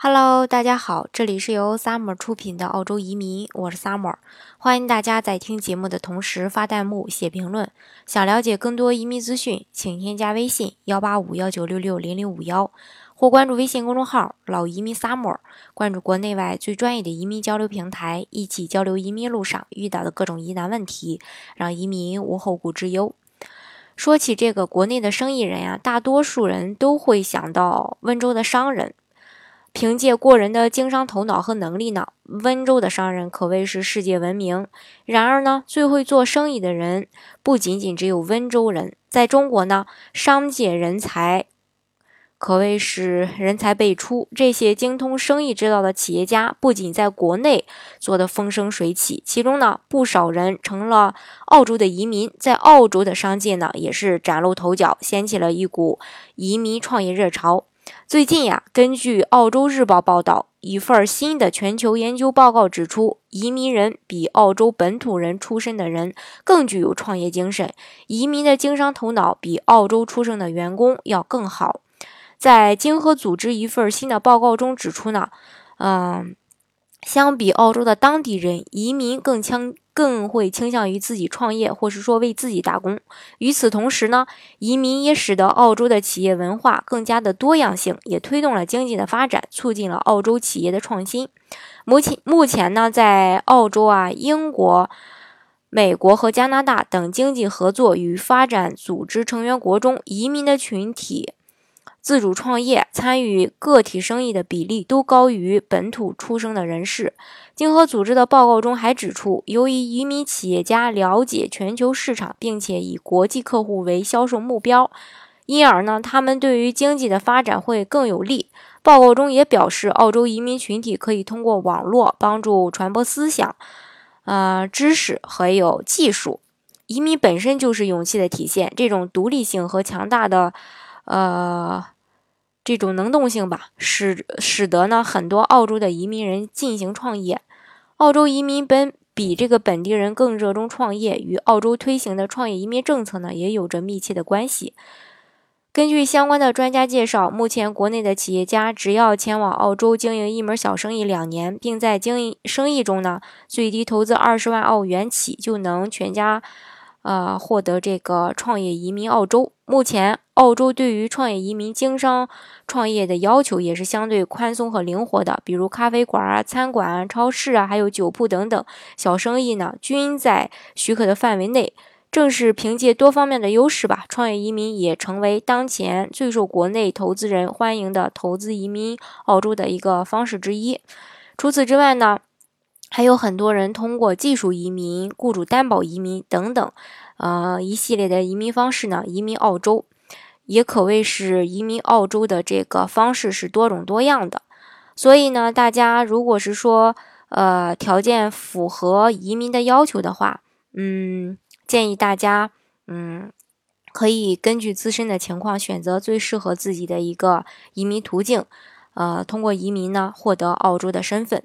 Hello，大家好，这里是由 Summer 出品的澳洲移民，我是 Summer，欢迎大家在听节目的同时发弹幕、写评论。想了解更多移民资讯，请添加微信幺八五幺九六六零零五幺，或关注微信公众号“老移民 Summer”，关注国内外最专业的移民交流平台，一起交流移民路上遇到的各种疑难问题，让移民无后顾之忧。说起这个国内的生意人呀，大多数人都会想到温州的商人。凭借过人的经商头脑和能力呢，温州的商人可谓是世界闻名。然而呢，最会做生意的人不仅仅只有温州人，在中国呢，商界人才可谓是人才辈出。这些精通生意之道的企业家，不仅在国内做得风生水起，其中呢，不少人成了澳洲的移民，在澳洲的商界呢，也是崭露头角，掀起了一股移民创业热潮。最近呀，根据《澳洲日报》报道，一份新的全球研究报告指出，移民人比澳洲本土人出身的人更具有创业精神，移民的经商头脑比澳洲出生的员工要更好。在经合组织一份新的报告中指出呢，嗯，相比澳洲的当地人，移民更强。更会倾向于自己创业，或是说为自己打工。与此同时呢，移民也使得澳洲的企业文化更加的多样性，也推动了经济的发展，促进了澳洲企业的创新。目前目前呢，在澳洲啊、英国、美国和加拿大等经济合作与发展组织成员国中，移民的群体。自主创业、参与个体生意的比例都高于本土出生的人士。经合组织的报告中还指出，由于移民企业家了解全球市场，并且以国际客户为销售目标，因而呢，他们对于经济的发展会更有利。报告中也表示，澳洲移民群体可以通过网络帮助传播思想、呃知识还有技术。移民本身就是勇气的体现，这种独立性和强大的，呃。这种能动性吧，使使得呢很多澳洲的移民人进行创业。澳洲移民本比这个本地人更热衷创业，与澳洲推行的创业移民政策呢也有着密切的关系。根据相关的专家介绍，目前国内的企业家只要前往澳洲经营一门小生意两年，并在经营生意中呢最低投资二十万澳元起，就能全家。呃，获得这个创业移民澳洲。目前，澳洲对于创业移民经商创业的要求也是相对宽松和灵活的。比如，咖啡馆啊、餐馆啊、超市啊，还有酒铺等等小生意呢，均在许可的范围内。正是凭借多方面的优势吧，创业移民也成为当前最受国内投资人欢迎的投资移民澳洲的一个方式之一。除此之外呢？还有很多人通过技术移民、雇主担保移民等等，呃，一系列的移民方式呢，移民澳洲，也可谓是移民澳洲的这个方式是多种多样的。所以呢，大家如果是说，呃，条件符合移民的要求的话，嗯，建议大家，嗯，可以根据自身的情况选择最适合自己的一个移民途径，呃，通过移民呢获得澳洲的身份。